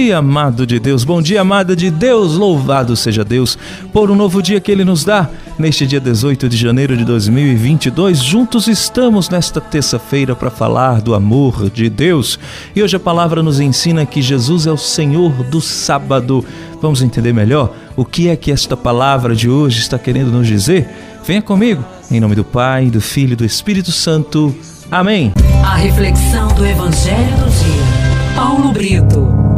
dia, amado de Deus. Bom dia, amada de Deus. Louvado seja Deus por um novo dia que Ele nos dá. Neste dia 18 de janeiro de 2022, juntos estamos nesta terça-feira para falar do amor de Deus. E hoje a palavra nos ensina que Jesus é o Senhor do sábado. Vamos entender melhor o que é que esta palavra de hoje está querendo nos dizer? Venha comigo, em nome do Pai, do Filho e do Espírito Santo. Amém. A reflexão do Evangelho do Dia. Paulo Brito.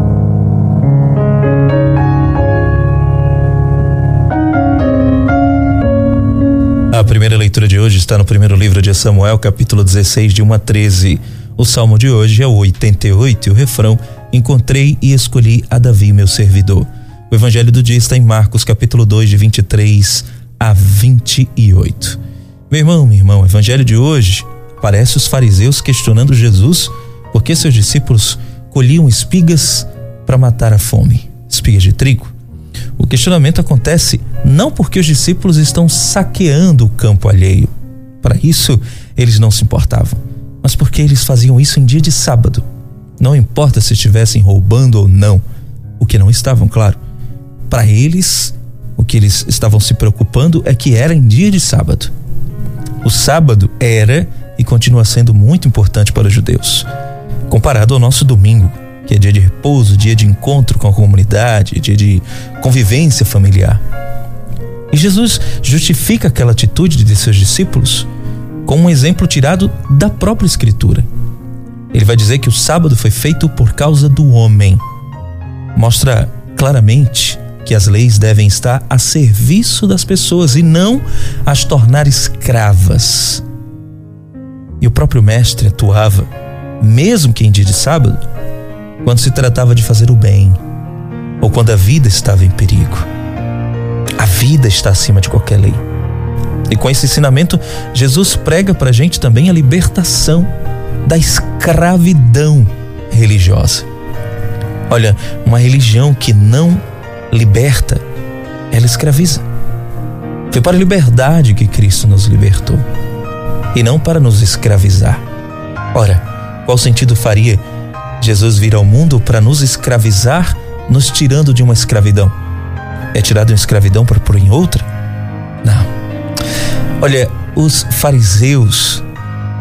Primeira leitura de hoje está no primeiro livro de Samuel, capítulo 16, de 1 a 13. O salmo de hoje é o 88 e o refrão: Encontrei e escolhi a Davi, meu servidor. O evangelho do dia está em Marcos, capítulo 2, de 23 a 28. Meu irmão, meu irmão, o evangelho de hoje parece os fariseus questionando Jesus porque seus discípulos colhiam espigas para matar a fome, espigas de trigo. O questionamento acontece não porque os discípulos estão saqueando o campo alheio. Para isso, eles não se importavam, mas porque eles faziam isso em dia de sábado. Não importa se estivessem roubando ou não, o que não estavam, claro. Para eles, o que eles estavam se preocupando é que era em dia de sábado. O sábado era e continua sendo muito importante para os judeus, comparado ao nosso domingo, que é dia de repouso, dia de encontro com a comunidade, dia de convivência familiar. E Jesus justifica aquela atitude de seus discípulos com um exemplo tirado da própria Escritura. Ele vai dizer que o sábado foi feito por causa do homem. Mostra claramente que as leis devem estar a serviço das pessoas e não as tornar escravas. E o próprio mestre atuava, mesmo que em dia de sábado, quando se tratava de fazer o bem ou quando a vida estava em perigo. A vida está acima de qualquer lei. E com esse ensinamento, Jesus prega para a gente também a libertação da escravidão religiosa. Olha, uma religião que não liberta, ela escraviza. Foi para a liberdade que Cristo nos libertou e não para nos escravizar. Ora, qual sentido faria Jesus vir ao mundo para nos escravizar, nos tirando de uma escravidão? É tirado de uma escravidão para pôr em outra? Não. Olha, os fariseus,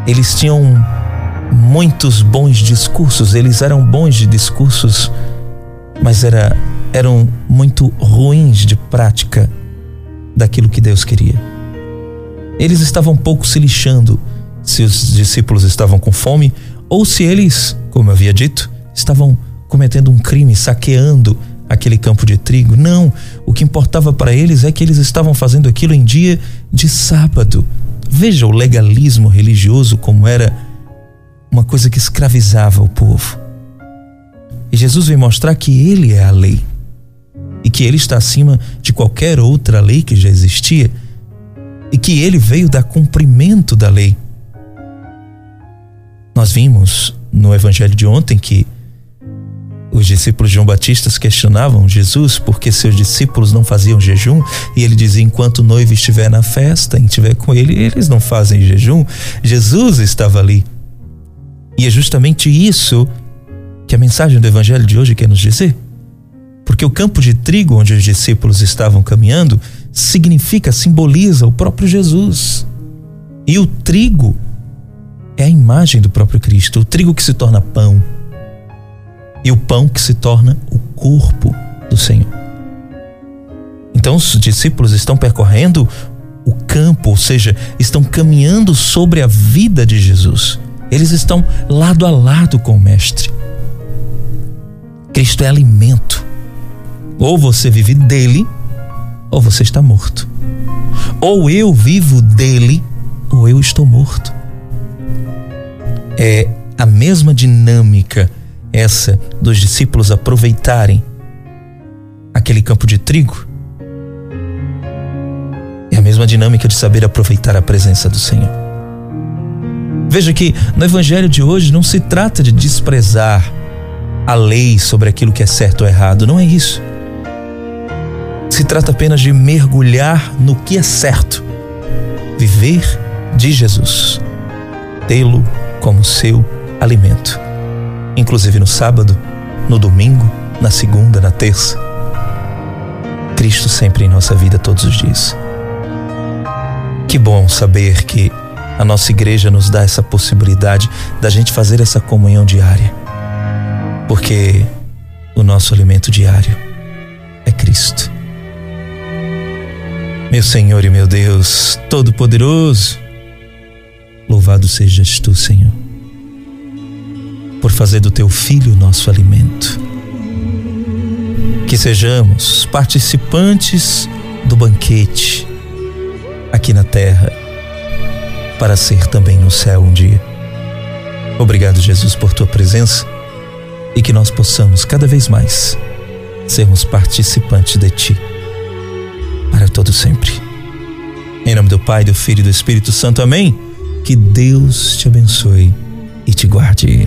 eles tinham muitos bons discursos, eles eram bons de discursos, mas era eram muito ruins de prática daquilo que Deus queria. Eles estavam pouco se lixando se os discípulos estavam com fome ou se eles, como eu havia dito, estavam cometendo um crime, saqueando aquele campo de trigo. Não, o que importava para eles é que eles estavam fazendo aquilo em dia de sábado. Veja o legalismo religioso como era uma coisa que escravizava o povo. E Jesus vem mostrar que ele é a lei e que ele está acima de qualquer outra lei que já existia e que ele veio dar cumprimento da lei. Nós vimos no evangelho de ontem que os discípulos de João Batista questionavam Jesus porque seus discípulos não faziam jejum e ele dizia: enquanto o noivo estiver na festa e estiver com ele, eles não fazem jejum. Jesus estava ali. E é justamente isso que a mensagem do evangelho de hoje quer nos dizer. Porque o campo de trigo onde os discípulos estavam caminhando significa, simboliza o próprio Jesus. E o trigo é a imagem do próprio Cristo, o trigo que se torna pão e o pão que se torna o corpo do Senhor. Então os discípulos estão percorrendo o campo, ou seja, estão caminhando sobre a vida de Jesus. Eles estão lado a lado com o Mestre. Cristo é alimento. Ou você vive dele, ou você está morto. Ou eu vivo dele, ou eu estou morto. É a mesma dinâmica essa dos discípulos aproveitarem aquele campo de trigo. É a mesma dinâmica de saber aproveitar a presença do Senhor. Veja que no evangelho de hoje não se trata de desprezar a lei sobre aquilo que é certo ou errado, não é isso se trata apenas de mergulhar no que é certo, viver de Jesus, tê-lo como seu alimento, inclusive no sábado, no domingo, na segunda, na terça. Cristo sempre em nossa vida todos os dias. Que bom saber que a nossa igreja nos dá essa possibilidade da gente fazer essa comunhão diária. Porque o nosso alimento diário é Cristo. Meu Senhor e meu Deus, Todo-Poderoso, louvado sejas tu, Senhor, por fazer do teu filho nosso alimento. Que sejamos participantes do banquete aqui na terra, para ser também no céu um dia. Obrigado, Jesus, por tua presença e que nós possamos cada vez mais sermos participantes de ti para todo sempre. Em nome do Pai, do Filho e do Espírito Santo. Amém. Que Deus te abençoe e te guarde.